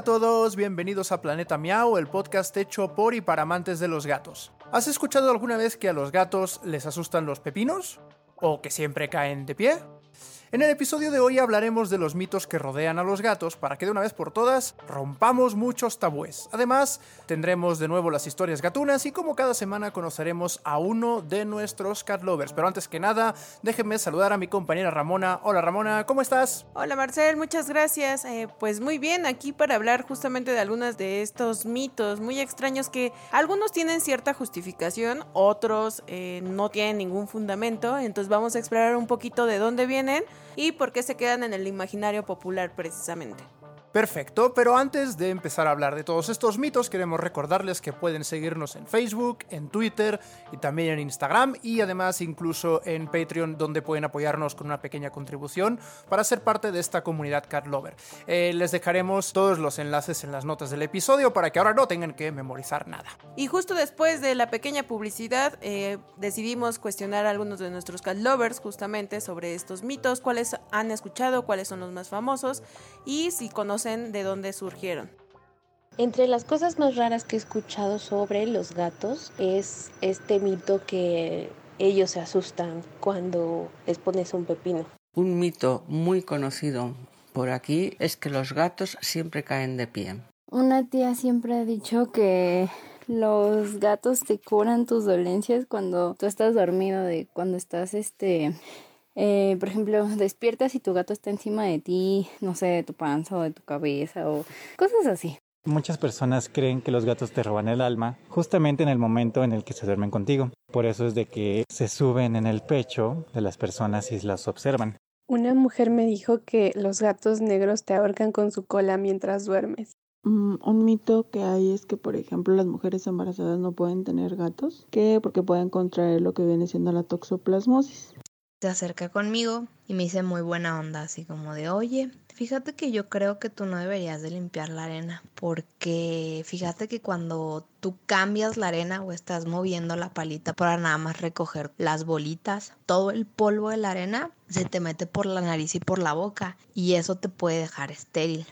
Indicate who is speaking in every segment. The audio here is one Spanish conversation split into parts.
Speaker 1: a todos, bienvenidos a Planeta Miau, el podcast hecho por y para amantes de los gatos. ¿Has escuchado alguna vez que a los gatos les asustan los pepinos? ¿O que siempre caen de pie? En el episodio de hoy hablaremos de los mitos que rodean a los gatos para que de una vez por todas rompamos muchos tabúes. Además, tendremos de nuevo las historias gatunas y como cada semana conoceremos a uno de nuestros cat lovers. Pero antes que nada, déjenme saludar a mi compañera Ramona. Hola Ramona, ¿cómo estás?
Speaker 2: Hola Marcel, muchas gracias. Eh, pues muy bien, aquí para hablar justamente de algunos de estos mitos muy extraños que algunos tienen cierta justificación, otros eh, no tienen ningún fundamento. Entonces vamos a explorar un poquito de dónde vienen y por qué se quedan en el imaginario popular precisamente.
Speaker 1: Perfecto, pero antes de empezar a hablar de todos estos mitos, queremos recordarles que pueden seguirnos en Facebook, en Twitter y también en Instagram y además incluso en Patreon donde pueden apoyarnos con una pequeña contribución para ser parte de esta comunidad Cat Lover. Eh, les dejaremos todos los enlaces en las notas del episodio para que ahora no tengan que memorizar nada.
Speaker 2: Y justo después de la pequeña publicidad eh, decidimos cuestionar a algunos de nuestros Cat Lovers justamente sobre estos mitos, cuáles han escuchado, cuáles son los más famosos y si conocen de dónde surgieron.
Speaker 3: Entre las cosas más raras que he escuchado sobre los gatos es este mito que ellos se asustan cuando les pones un pepino.
Speaker 4: Un mito muy conocido por aquí es que los gatos siempre caen de pie.
Speaker 5: Una tía siempre ha dicho que los gatos te curan tus dolencias cuando tú estás dormido, de cuando estás este eh, por ejemplo, despiertas y tu gato está encima de ti, no sé, de tu panza o de tu cabeza o cosas así.
Speaker 6: Muchas personas creen que los gatos te roban el alma justamente en el momento en el que se duermen contigo. Por eso es de que se suben en el pecho de las personas y las observan.
Speaker 7: Una mujer me dijo que los gatos negros te ahorcan con su cola mientras duermes.
Speaker 8: Mm, un mito que hay es que, por ejemplo, las mujeres embarazadas no pueden tener gatos, que porque pueden contraer lo que viene siendo la toxoplasmosis
Speaker 9: se acerca conmigo y me dice muy buena onda, así como de, oye, fíjate que yo creo que tú no deberías de limpiar la arena, porque fíjate que cuando tú cambias la arena o estás moviendo la palita para nada más recoger las bolitas, todo el polvo de la arena se te mete por la nariz y por la boca y eso te puede dejar estéril.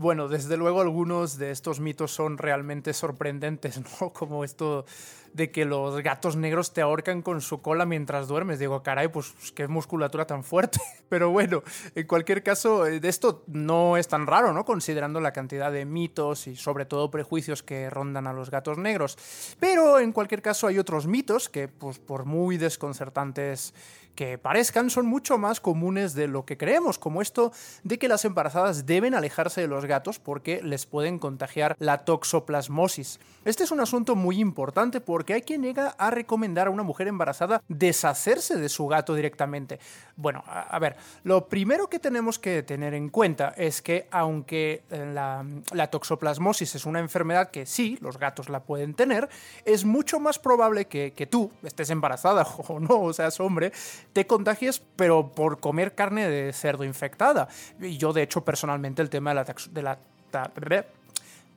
Speaker 1: Bueno, desde luego algunos de estos mitos son realmente sorprendentes, ¿no? Como esto de que los gatos negros te ahorcan con su cola mientras duermes. Digo, caray, pues, pues qué musculatura tan fuerte. Pero bueno, en cualquier caso, eh, de esto no es tan raro, ¿no? Considerando la cantidad de mitos y sobre todo prejuicios que rondan a los gatos negros. Pero en cualquier caso hay otros mitos que, pues por muy desconcertantes que parezcan, son mucho más comunes de lo que creemos, como esto de que las embarazadas deben alejarse de los gatos porque les pueden contagiar la toxoplasmosis. Este es un asunto muy importante hay quien llega a recomendar a una mujer embarazada deshacerse de su gato directamente. Bueno, a, ver, lo primero que tenemos que tener en cuenta es que aunque eh, la, toxoplasmosis es una enfermedad que sí, los gatos la pueden tener, es mucho más probable que, que tú estés embarazada o no, o seas hombre, te contagies, pero por comer carne de cerdo infectada. Y yo, de hecho, personalmente, el tema de la, de la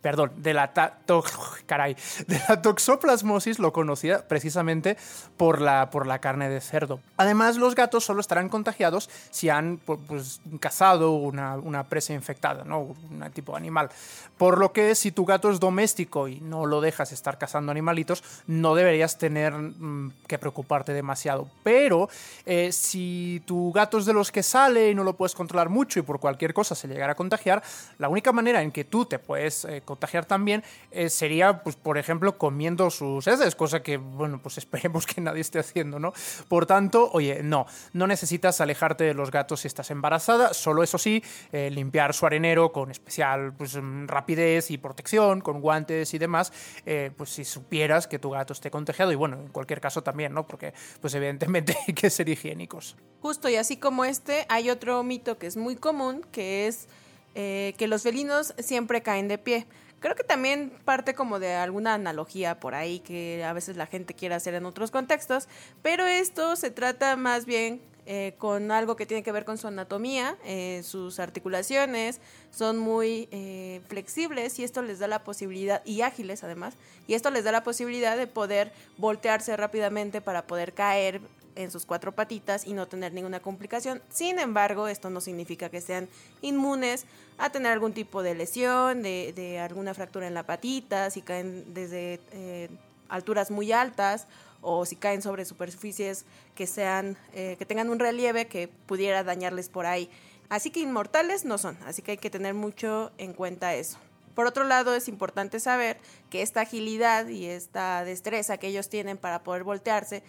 Speaker 1: perdón, de la, caray, de la toxoplasmosis lo conocía precisamente por la, por la carne de cerdo. Además, los gatos solo estarán contagiados si han pues, cazado una, una, presa infectada, ¿no? un tipo de animal. Por lo que si tu gato es doméstico y no lo dejas estar cazando animalitos, no deberías tener mm, que preocuparte demasiado. Pero eh, si tu gato es de los que sale y no lo puedes controlar mucho y por cualquier cosa se llegara a contagiar, la única manera en que tú te puedes eh, contagiar también eh, sería, pues, por ejemplo, comiendo sus heces, cosa que, bueno, pues esperemos que nadie esté haciendo, ¿no? Por tanto, oye, no, no necesitas alejarte de los gatos si estás embarazada, solo eso sí, eh, limpiar su arenero con especial pues, mm, rapidez y protección, con guantes y demás, eh, pues si supieras que tu gato esté contagiado, y bueno, en cualquier caso también, ¿no? Porque, pues evidentemente hay que ser higiénicos.
Speaker 2: Justo, y así como este, hay otro mito que es muy común, que es que los felinos siempre caen de pie. Creo que también parte como de alguna analogía por ahí que a veces la gente quiere hacer en otros contextos, pero esto se trata más bien eh, con algo que tiene que ver con su anatomía, eh, sus articulaciones son muy eh, flexibles y esto les da la posibilidad, y ágiles además, y esto les da la posibilidad de poder voltearse rápidamente para poder caer en sus cuatro patitas y no tener ninguna complicación. Sin embargo, esto no significa que sean inmunes a tener algún tipo de lesión, de, alguna fractura en la patita, si caen desde eh, alturas muy altas o si caen sobre superficies que sean eh, que tengan un relieve que pudiera dañarles por ahí. Así que inmortales no son, así que hay que tener mucho en cuenta eso. Por otro lado, es importante saber que esta agilidad y esta destreza que ellos tienen para poder voltearse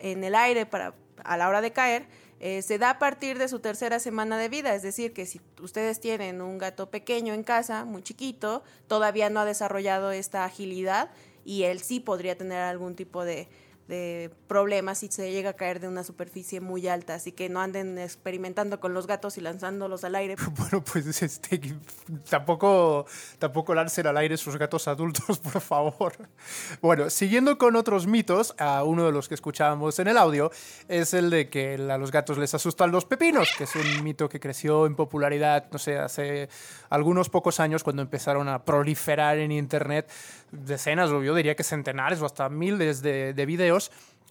Speaker 2: en el aire para, a la hora de caer, eh, se da a partir de su tercera semana de vida. Es decir, que si ustedes tienen un gato pequeño en casa, muy chiquito, todavía no ha desarrollado esta agilidad y él sí podría tener algún tipo de, de problemas si se llega a caer de una superficie muy alta, así que no anden experimentando con los gatos y lanzándolos al aire.
Speaker 1: Bueno, pues este, tampoco, tampoco lancen al aire sus gatos adultos, por favor. Bueno, siguiendo con otros mitos, a uno de los que escuchábamos en el audio es el de que a los gatos les asustan los pepinos, que es un mito que creció en popularidad, no sé, hace algunos pocos años cuando empezaron a proliferar en Internet decenas o yo diría que centenares o hasta miles de, de videos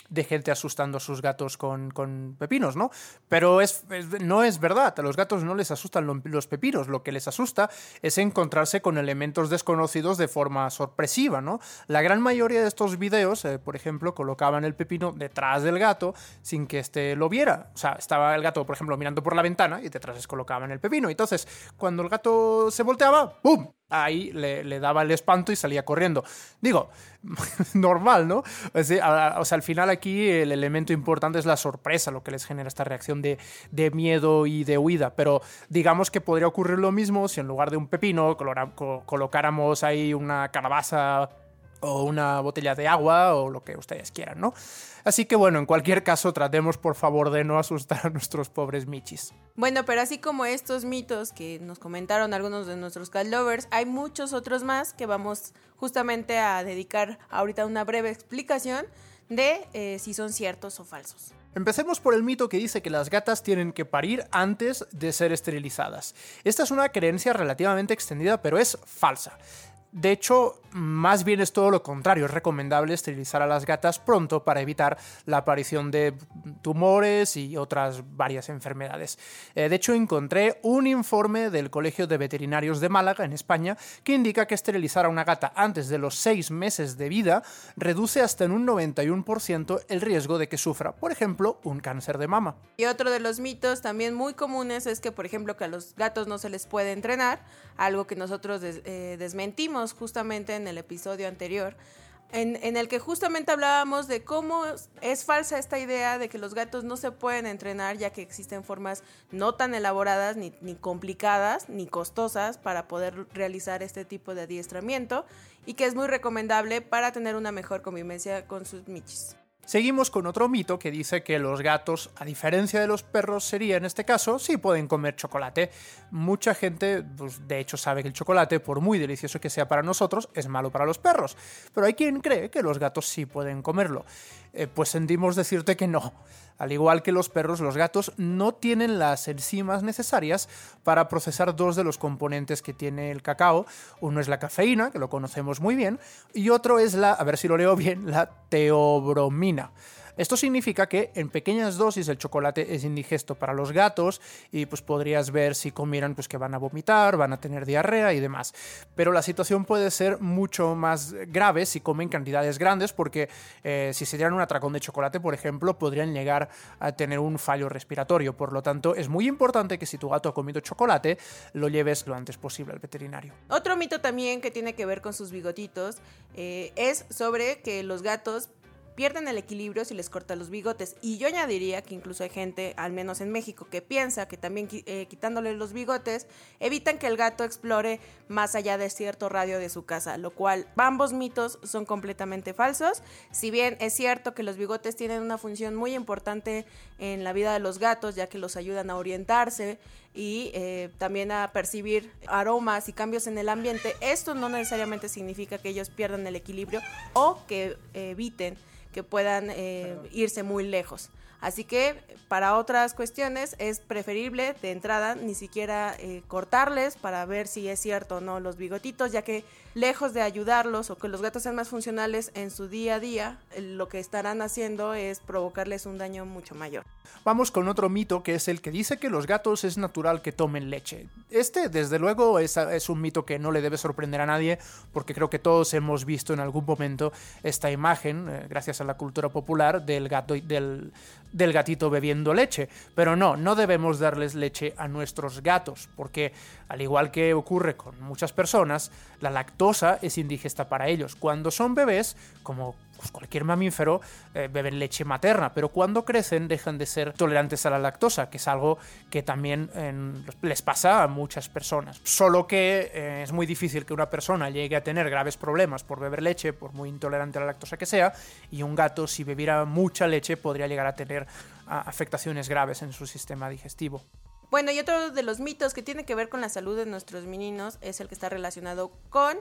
Speaker 1: de gente asustando a sus gatos con, pepinos, ¿no? Pero es, no es verdad, a los gatos no les asustan los pepinos, lo que les asusta es encontrarse con elementos desconocidos de forma sorpresiva, ¿no? La gran mayoría de estos videos, eh, por ejemplo, colocaban el pepino detrás del gato sin que éste lo viera. O sea, estaba el gato, por ejemplo, mirando por la ventana y detrás les colocaban el pepino. Entonces, cuando el gato se volteaba, ¡pum! Ahí le, daba el espanto y salía corriendo. Digo, normal, ¿no? O sea, al final aquí el elemento importante es la sorpresa, lo que les genera esta reacción de, miedo y de huida. Pero digamos que podría ocurrir lo mismo si en lugar de un pepino colocáramos ahí una calabaza o una botella de agua o lo que ustedes quieran, ¿no? Así que bueno, en cualquier caso, tratemos por favor de no asustar a nuestros pobres michis.
Speaker 2: Bueno, pero así como estos mitos que nos comentaron algunos de nuestros cat lovers, hay muchos otros más que vamos justamente a dedicar ahorita una breve explicación de eh, si son ciertos o falsos.
Speaker 1: Empecemos por el mito que dice que las gatas tienen que parir antes de ser esterilizadas. Esta es una creencia relativamente extendida, pero es falsa. De hecho, más bien es todo lo contrario. Es recomendable esterilizar a las gatas pronto para evitar la aparición de tumores y otras varias enfermedades. Eh, de hecho, encontré un informe del Colegio de Veterinarios de Málaga, en España, que indica que esterilizar a una gata antes de los seis meses de vida reduce hasta en un 91% el riesgo de que sufra, por ejemplo, un cáncer de mama.
Speaker 2: Y otro de los mitos también muy comunes es que, por ejemplo, que a los gatos no se les puede entrenar, algo que nosotros eh, desmentimos justamente en el episodio anterior, en, el que justamente hablábamos de cómo es falsa esta idea de que los gatos no se pueden entrenar ya que existen formas no tan elaboradas, ni, ni complicadas, ni costosas para poder realizar este tipo de adiestramiento y que es muy recomendable para tener una mejor convivencia con sus michis.
Speaker 1: Seguimos con otro mito que dice que los gatos, a diferencia de los perros, sería en este caso, sí pueden comer chocolate. Mucha gente, pues, de hecho, sabe que el chocolate, por muy delicioso que sea para nosotros, es malo para los perros. Pero hay quien cree que los gatos sí pueden comerlo. Eh, pues sentimos decirte que no. Al igual que los perros, los gatos no tienen las enzimas necesarias para procesar dos de los componentes que tiene el cacao. Uno es la cafeína, que lo conocemos muy bien, y otro es la, a ver si lo leo bien, la teobromina. Esto significa que en pequeñas dosis el chocolate es indigesto para los gatos y pues podrías ver si comieran pues que van a vomitar, van a tener diarrea y demás. Pero la situación puede ser mucho más grave si comen cantidades grandes porque eh, si se dieran un atracón de chocolate, por ejemplo, podrían llegar a tener un fallo respiratorio. Por lo tanto, es muy importante que si tu gato ha comido chocolate, lo lleves lo antes posible al veterinario.
Speaker 2: Otro mito también que tiene que ver con sus bigotitos eh, es sobre que los gatos pierden el equilibrio si les corta los bigotes. Y yo añadiría que incluso hay gente, al menos en México, que piensa que también eh, quitándole los bigotes evitan que el gato explore más allá de cierto radio de su casa, lo cual ambos mitos son completamente falsos. Si bien es cierto que los bigotes tienen una función muy importante en la vida de los gatos, ya que los ayudan a orientarse y eh, también a percibir aromas y cambios en el ambiente, esto no necesariamente significa que ellos pierdan el equilibrio o que eviten que puedan eh, irse muy lejos. Así que para otras cuestiones es preferible de entrada ni siquiera eh, cortarles para ver si es cierto o no los bigotitos, ya que lejos de ayudarlos o que los gatos sean más funcionales en su día a día, eh, lo que estarán haciendo es provocarles un daño mucho mayor.
Speaker 1: Vamos con otro mito que es el que dice que los gatos es natural que tomen leche. Este, desde luego, es, un mito que no le debe sorprender a nadie porque creo que todos hemos visto en algún momento esta imagen, eh, gracias a la cultura popular, del, gato, del, del gatito bebiendo leche. Pero no, no debemos darles leche a nuestros gatos porque, al igual que ocurre con muchas personas, la lactosa es indigesta para ellos. Cuando son bebés, como pues, cualquier mamífero, eh, beben leche materna, pero cuando crecen dejan de ser tolerantes a la lactosa, que es algo que también les pasa a muchas personas. Solo que eh, es muy difícil que una persona llegue a tener graves problemas por beber leche, por muy intolerante a la lactosa que sea, y un gato si bebiera mucha leche podría llegar a tener afectaciones graves en su sistema digestivo.
Speaker 2: Bueno, y otro de los mitos que tiene que ver con la salud de nuestros meninos es el que está relacionado con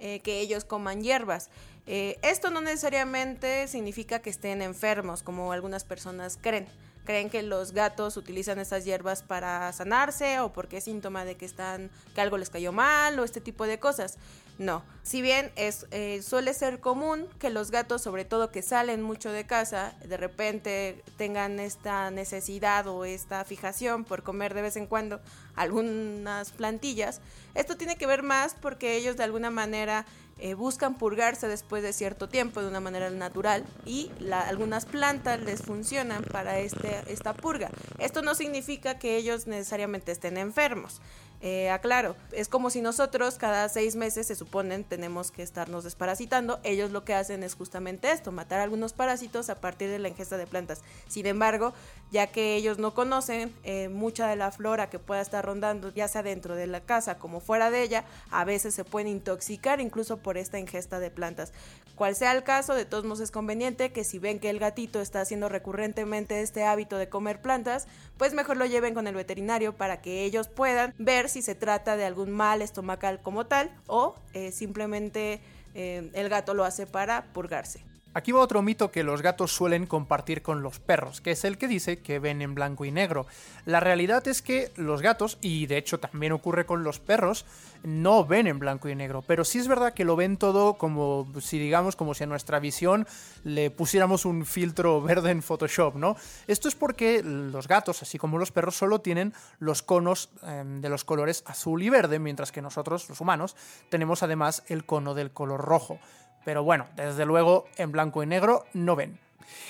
Speaker 2: eh, que ellos coman hierbas. Eh, esto no necesariamente significa que estén enfermos, como algunas personas creen. Creen que los gatos utilizan estas hierbas para sanarse o porque es síntoma de que están que algo les cayó mal o este tipo de cosas. No, si bien es eh, suele ser común que los gatos, sobre todo que salen mucho de casa, de repente tengan esta necesidad o esta fijación por comer de vez en cuando algunas plantillas, esto tiene que ver más porque ellos de alguna manera eh, buscan purgarse después de cierto tiempo de una manera natural y algunas plantas les funcionan para este, esta purga. Esto no significa que ellos necesariamente estén enfermos. Eh, aclaro, es como si nosotros cada seis meses se suponen tenemos que estarnos desparasitando. Ellos lo que hacen es justamente esto, matar algunos parásitos a partir de la ingesta de plantas. Sin embargo, ya que ellos no conocen eh, mucha de la flora que pueda estar rondando, ya sea dentro de la casa como fuera de ella, a veces se pueden intoxicar incluso por esta ingesta de plantas. Cual sea el caso, de todos modos es conveniente que si ven que el gatito está haciendo recurrentemente este hábito de comer plantas, pues mejor lo lleven con el veterinario para que ellos puedan ver si se trata de algún mal estomacal como tal o eh, simplemente eh, el gato lo hace para purgarse.
Speaker 1: Aquí va otro mito que los gatos suelen compartir con los perros, que es el que dice que ven en blanco y negro. La realidad es que los gatos, y de hecho también ocurre con los perros, no ven en blanco y negro, pero sí es verdad que lo ven todo como si digamos como si a nuestra visión le pusiéramos un filtro verde en Photoshop, ¿no? Esto es porque los gatos, así como los perros, solo tienen los conos em, de los colores azul y verde, mientras que nosotros, los humanos, tenemos además el cono del color rojo. Pero bueno, desde luego en blanco y negro no ven.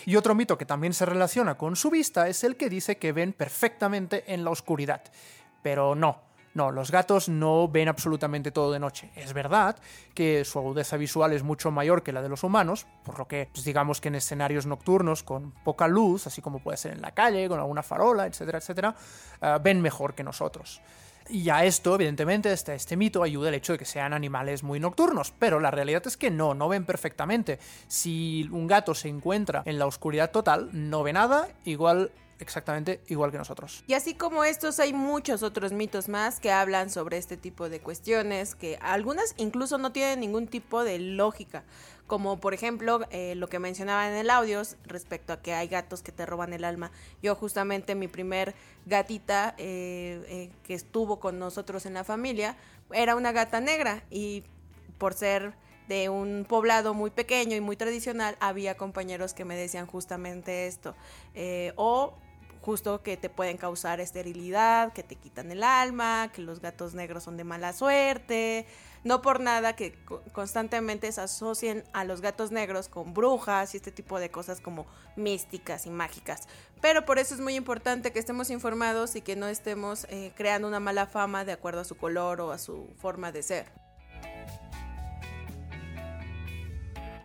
Speaker 1: Y otro mito que también se relaciona con su vista es el que dice que ven perfectamente en la oscuridad. Pero no, no, los gatos no ven absolutamente todo de noche. Es verdad que su agudeza visual es mucho mayor que la de los humanos, por lo que pues, digamos que en escenarios nocturnos con poca luz, así como puede ser en la calle, con alguna farola, etcétera, etcétera, eh, ven mejor que nosotros. Y a esto, evidentemente, este, este mito ayuda el hecho de que sean animales muy nocturnos, pero la realidad es que no, no ven perfectamente. Si un gato se encuentra en la oscuridad total, no ve nada, igual exactamente igual que nosotros.
Speaker 2: Y así como estos, hay muchos otros mitos más que hablan sobre este tipo de cuestiones, que algunas incluso no tienen ningún tipo de lógica, como por ejemplo eh, lo que mencionaba en el audio respecto a que hay gatos que te roban el alma. Yo justamente mi primer gatita eh, eh, que estuvo con nosotros en la familia era una gata negra y por ser de un poblado muy pequeño y muy tradicional, había compañeros que me decían justamente esto. o justo que te pueden causar esterilidad, que te quitan el alma, que los gatos negros son de mala suerte. No por nada que constantemente se asocien a los gatos negros con brujas y este tipo de cosas como místicas y mágicas. Pero por eso es muy importante que estemos informados y que no estemos eh, creando una mala fama de acuerdo a su color o a su forma de ser.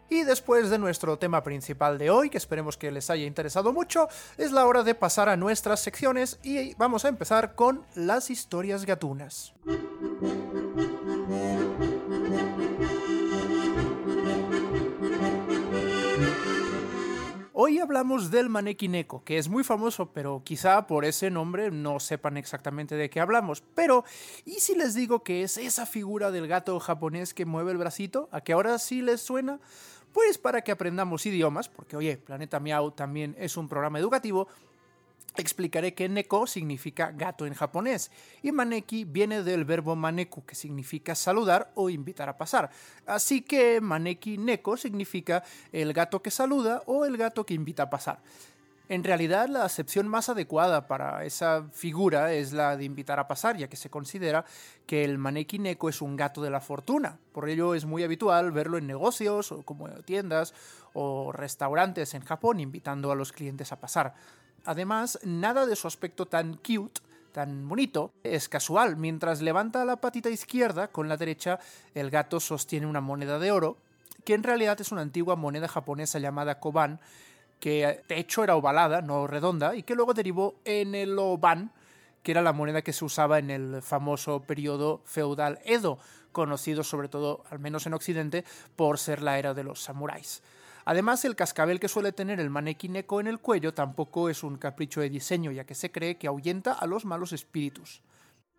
Speaker 1: Y después de nuestro tema principal de hoy, que esperemos que les haya interesado mucho, es la hora de pasar a nuestras secciones y vamos a empezar con las historias gatunas. Hoy hablamos del Neko, que es muy famoso, pero quizá por ese nombre no sepan exactamente de qué hablamos. Pero, ¿y si les digo que es esa figura del gato japonés que mueve el bracito? ¿A que ahora sí les suena? Pues para que aprendamos idiomas, porque oye, Planeta Miau también es un programa educativo, explicaré que neko significa gato en japonés y maneki viene del verbo maneku que significa saludar o invitar a pasar. Así que maneki neko significa el gato que saluda o el gato que invita a pasar. En realidad, la acepción más adecuada para esa figura es la de invitar a pasar, ya que se considera que el maneki neko es un gato de la fortuna. Por ello es muy habitual verlo en negocios o como tiendas o restaurantes en Japón invitando a los clientes a pasar. Además, nada de su aspecto tan cute tan bonito, es casual. Mientras levanta la patita izquierda, con la derecha el gato sostiene una moneda de oro, que en realidad es una antigua moneda japonesa llamada koban, que de hecho era ovalada, no redonda, y que luego derivó en el oban, que era la moneda que se usaba en el famoso periodo feudal Edo, conocido sobre todo, al menos en Occidente, por ser la era de los samuráis. Además, el cascabel que suele tener el maneki neko en el cuello tampoco es un capricho de diseño, ya que se cree que ahuyenta a los malos espíritus.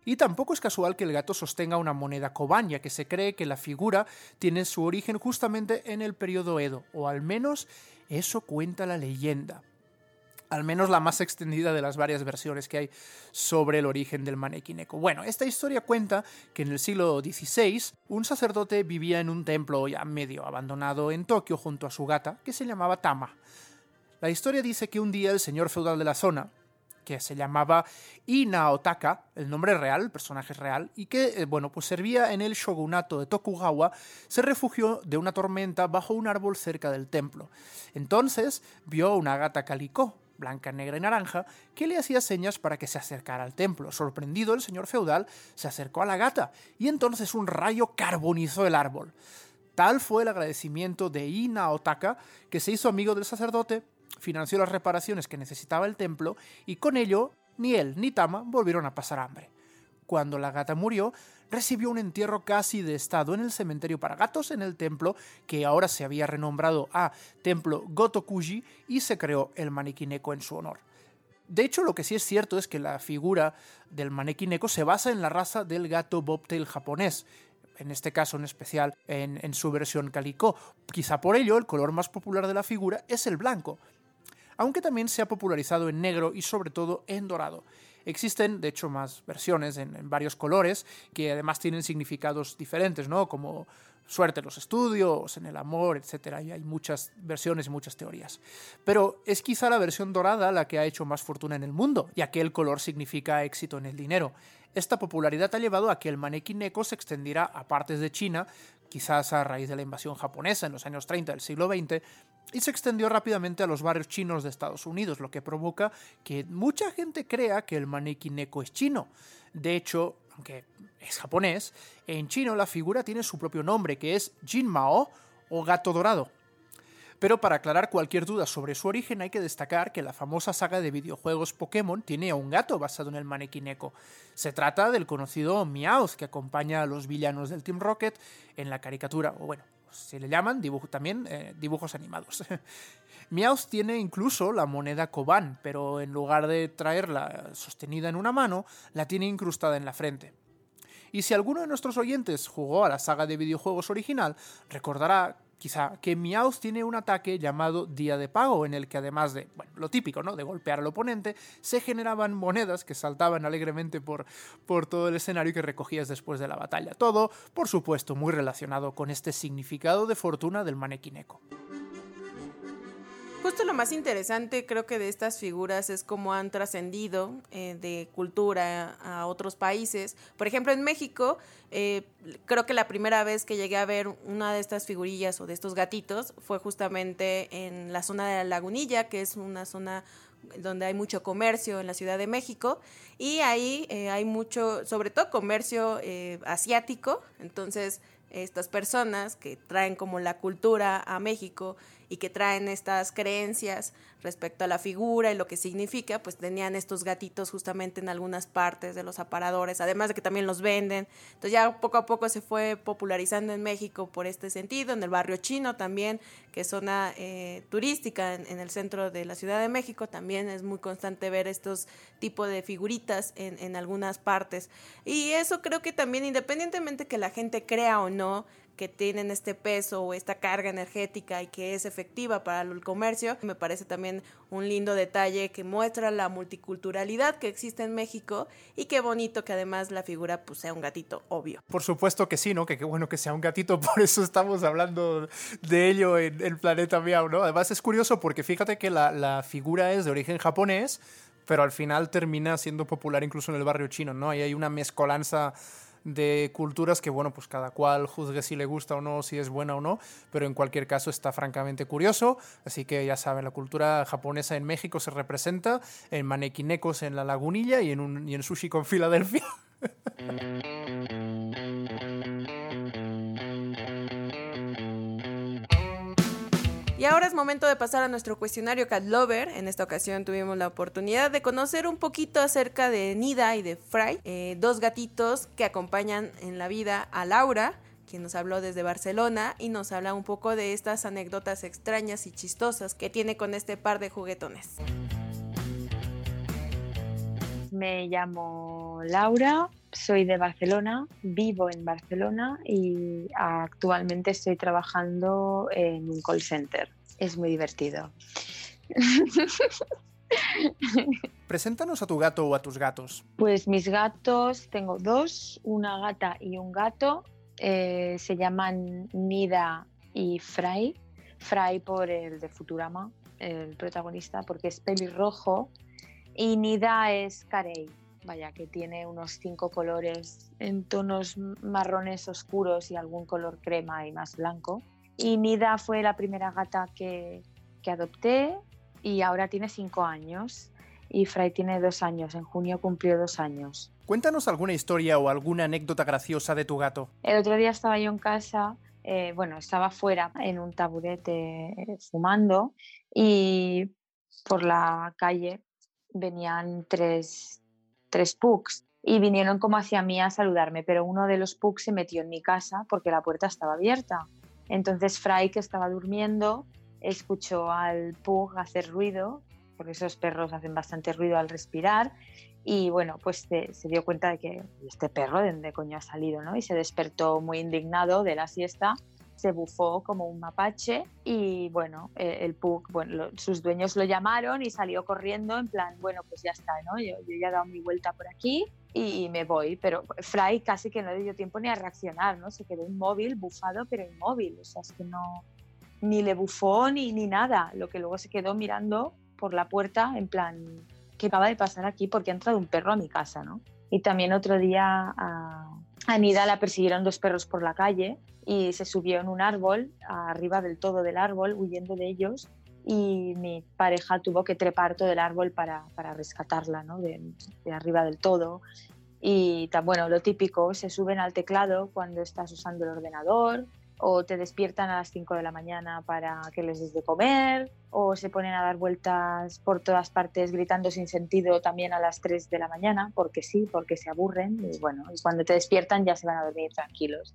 Speaker 1: Y tampoco es casual que el gato sostenga una moneda koban, ya que se cree que la figura tiene su origen justamente en el periodo Edo, o al menos eso cuenta la leyenda al menos la más extendida de las varias versiones que hay sobre el origen del maneki neko. Bueno, esta historia cuenta que en el siglo XVI un sacerdote vivía en un templo ya medio abandonado en Tokio junto a su gata, que se llamaba Tama. La historia dice que un día el señor feudal de la zona, que se llamaba Inaotaka, el nombre real, el personaje real, y que, eh, bueno, pues servía en el shogunato de Tokugawa, se refugió de una tormenta bajo un árbol cerca del templo. Entonces vio una gata calicó, blanca, negra y naranja, que le hacía señas para que se acercara al templo. Sorprendido, el señor feudal se acercó a la gata y entonces un rayo carbonizó el árbol. Tal fue el agradecimiento de Ina Otaka que se hizo amigo del sacerdote, financió las reparaciones que necesitaba el templo y con ello ni él ni Tama volvieron a pasar hambre. Cuando la gata murió, recibió un entierro casi de estado en el cementerio para gatos en el templo, que ahora se había renombrado a Templo Gotokuji y se creó el maniquí neko en su honor. De hecho, lo que sí es cierto es que la figura del maniquí neko se basa en la raza del gato bobtail japonés, en este caso en especial en, en su versión calico. Quizá por ello el color más popular de la figura es el blanco, aunque también se ha popularizado en negro y sobre todo en dorado. Existen, de hecho, más versiones en, varios colores que además tienen significados diferentes, ¿no? Como suerte en los estudios, en el amor, etc. Y hay muchas versiones y muchas teorías. Pero es quizá la versión dorada la que ha hecho más fortuna en el mundo, ya que el color significa éxito en el dinero. Esta popularidad ha llevado a que el maneki neko se extendiera a partes de China, quizás a raíz de la invasión japonesa en los años 30 del siglo XX, y se extendió rápidamente a los barrios chinos de Estados Unidos, lo que provoca que mucha gente crea que el maneki neko es chino. De hecho, aunque es japonés, en chino la figura tiene su propio nombre, que es Jinmao o gato dorado. Pero para aclarar cualquier duda sobre su origen hay que destacar que la famosa saga de videojuegos Pokémon tiene a un gato basado en el maneki neko. Se trata del conocido Meowth que acompaña a los villanos del Team Rocket en la caricatura, o bueno, se le llaman dibujo, también eh, dibujos animados. Meowth tiene incluso la moneda Koban, pero en lugar de traerla sostenida en una mano, la tiene incrustada en la frente. Y si alguno de nuestros oyentes jugó a la saga de videojuegos original, recordará quizá que Meowth tiene un ataque llamado Día de Pago, en el que además de, bueno, lo típico, ¿no? De golpear al oponente, se generaban monedas que saltaban alegremente por, por todo el escenario que recogías después de la batalla. Todo, por supuesto, muy relacionado con este significado de fortuna del manequineco.
Speaker 2: Justo lo más interesante creo que de estas figuras es cómo han trascendido eh, de cultura a otros países. Por ejemplo, en México, eh, creo que la primera vez que llegué a ver una de estas figurillas o de estos gatitos fue justamente en la zona de la Lagunilla, que es una zona donde hay mucho comercio en la Ciudad de México y ahí eh, hay mucho, sobre todo comercio asiático, entonces estas personas que traen como la cultura a México y que traen estas creencias respecto a la figura y lo que significa, pues tenían estos gatitos justamente en algunas partes de los aparadores, además de que también los venden. Entonces ya poco a poco se fue popularizando en México por este sentido, en el barrio chino también, que es zona eh, turística en, el centro de la Ciudad de México, también es muy constante ver estos tipos de figuritas en, en algunas partes. Y eso creo que también, independientemente que la gente crea o no, que tienen este peso o esta carga energética y que es efectiva para el comercio. Me parece también un lindo detalle que muestra la multiculturalidad que existe en México y qué bonito que además la figura pues, sea un gatito, obvio.
Speaker 1: Por supuesto que sí, ¿no? Que qué bueno que sea un gatito, por eso estamos hablando de ello en el planeta Miau, ¿no? Además es curioso porque fíjate que la, la figura es de origen japonés, pero al final termina siendo popular incluso en el barrio chino, ¿no? Ahí hay una mezcolanza de culturas que, bueno, pues cada cual juzgue si le gusta o no, si es buena o no, pero en cualquier caso está francamente curioso. Así que ya saben, la cultura japonesa en México se representa en manequinecos en la lagunilla y en, un, y en sushi con Filadelfia.
Speaker 2: Y ahora es momento de pasar a nuestro cuestionario Cat Lover. En esta ocasión tuvimos la oportunidad de conocer un poquito acerca de Nida y de Fry, eh, dos gatitos que acompañan en la vida a Laura, quien nos habló desde Barcelona y nos habla un poco de estas anécdotas extrañas y chistosas que tiene con este par de juguetones.
Speaker 10: Me llamo Laura, soy de Barcelona, vivo en Barcelona y actualmente estoy trabajando en un call center. Es muy divertido.
Speaker 1: Preséntanos a tu gato o a tus gatos.
Speaker 10: Pues mis gatos, tengo dos, una gata y un gato. Eh, se llaman Nida y Fry. Fry por el de Futurama, el protagonista, porque es pelirrojo y Nida es carey, vaya, que tiene unos cinco colores en tonos marrones oscuros y algún color crema y más blanco. Y Nida fue la primera gata que, que adopté y ahora tiene cinco años. Y Fray tiene dos años, en junio cumplió dos años.
Speaker 1: Cuéntanos alguna historia o alguna anécdota graciosa de tu gato.
Speaker 10: El otro día estaba yo en casa, eh, bueno, estaba fuera en un taburete eh, fumando y por la calle venían tres, tres pugs y vinieron como hacia mí a saludarme, pero uno de los pugs se metió en mi casa porque la puerta estaba abierta. Entonces Fry, que estaba durmiendo, escuchó al pug hacer ruido, porque esos perros hacen bastante ruido al respirar, y bueno, pues se, se dio cuenta de que este perro, ¿de dónde coño ha salido? ¿no? Y se despertó muy indignado de la siesta se bufó como un mapache y bueno, eh, el pug, bueno, sus dueños lo llamaron y salió corriendo en plan, bueno, pues ya está, ¿no? Yo, yo ya he dado mi vuelta por aquí y me voy, pero Fry casi que no le dio tiempo ni a reaccionar, ¿no? Se quedó inmóvil, bufado, pero inmóvil, o sea, es que no, ni le bufó ni, ni nada, lo que luego se quedó mirando por la puerta en plan, ¿qué acaba de pasar aquí? Porque ha entrado un perro a mi casa, ¿no? Y también otro día a, a la persiguieron dos perros por la calle y se subió en un árbol, arriba del todo del árbol, huyendo de ellos. Y mi pareja tuvo que trepar todo el árbol para, para rescatarla ¿no? de, arriba del todo. Y bueno, lo típico, se suben al teclado cuando estás usando el ordenador, o te despiertan a las 5 de la mañana para que les des de comer, o se ponen a dar vueltas por todas partes gritando sin sentido también a las 3 de la mañana, porque sí, porque se aburren, bueno, y cuando te despiertan ya se van a dormir tranquilos.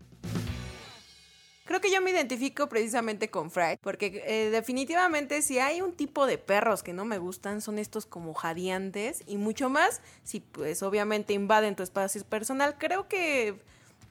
Speaker 2: Creo que yo me identifico precisamente con Fry, porque eh, definitivamente si hay un tipo de perros que no me gustan son estos como jadeantes y mucho más si pues obviamente invaden tu espacio personal. Creo que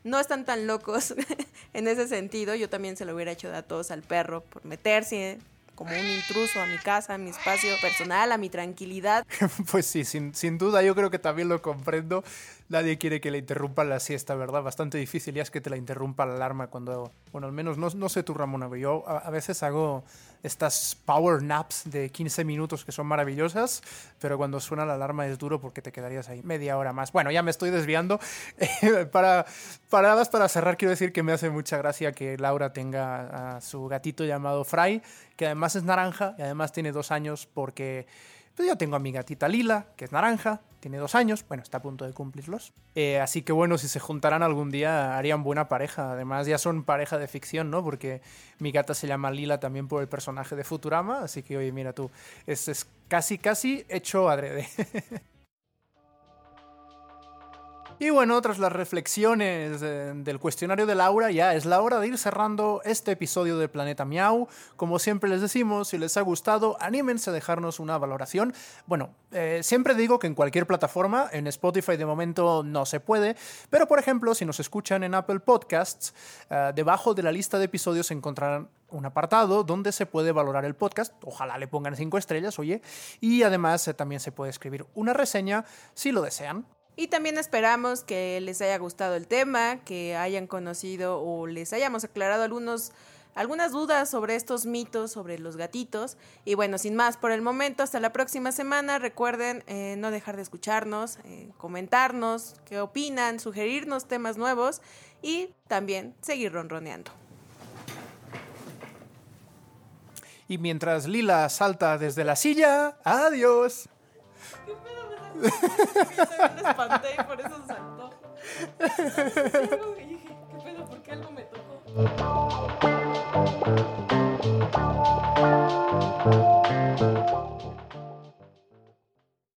Speaker 2: no están tan locos en ese sentido. Yo también se lo hubiera hecho a todos al perro por meterse como un intruso a mi casa, a mi espacio personal, a mi tranquilidad.
Speaker 1: Pues sí, sin, sin, duda yo creo que también lo comprendo. Nadie quiere que le interrumpa la siesta, ¿verdad? Bastante difícil ya es que te la interrumpa la alarma cuando, bueno, al menos no, no sé tú, Ramona, yo a, a, veces hago estas power naps de 15 minutos que son maravillosas, pero cuando suena la alarma es duro porque te quedarías ahí media hora más. Bueno, ya me estoy desviando. para, para nada más para cerrar, quiero decir que me hace mucha gracia que Laura tenga a su gatito llamado Fry, que además es naranja y además tiene dos años porque yo tengo a mi gatita Lila, que es naranja, tiene dos años, bueno, está a punto de cumplirlos. Eh, así que bueno, si se juntaran algún día harían buena pareja. Además ya son pareja de ficción, ¿no? Porque mi gata se llama Lila también por el personaje de Futurama, así que oye, mira tú, es, es casi, casi hecho adrede. Y bueno, tras las reflexiones eh, del cuestionario de Laura, ya es la hora de ir cerrando este episodio de Planeta Miau. Como siempre les decimos, si les ha gustado, anímense a dejarnos una valoración. Bueno, eh, siempre digo que en cualquier plataforma, en Spotify de momento no se puede, pero por ejemplo, si nos escuchan en Apple Podcasts, eh, debajo de la lista de episodios encontrarán un apartado donde se puede valorar el podcast. Ojalá le pongan cinco estrellas, oye. Y además también se puede escribir una reseña si lo desean.
Speaker 2: Y también esperamos que les haya gustado el tema, que hayan conocido o les hayamos aclarado algunos, algunas dudas sobre estos mitos, sobre los gatitos. Y bueno, sin más por el momento, hasta la próxima semana. Recuerden eh, no dejar de escucharnos, eh, comentarnos qué opinan, sugerirnos temas nuevos y también seguir ronroneando.
Speaker 1: Y mientras Lila salta desde la silla, adiós
Speaker 2: me espanté y por eso saltó. Y dije, ¿qué pedo? ¿Por qué algo me tocó?